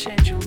change.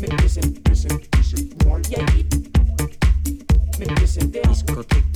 Mais c'est, c'est, c'est moi. Yeah. Mais c'est des discothèques.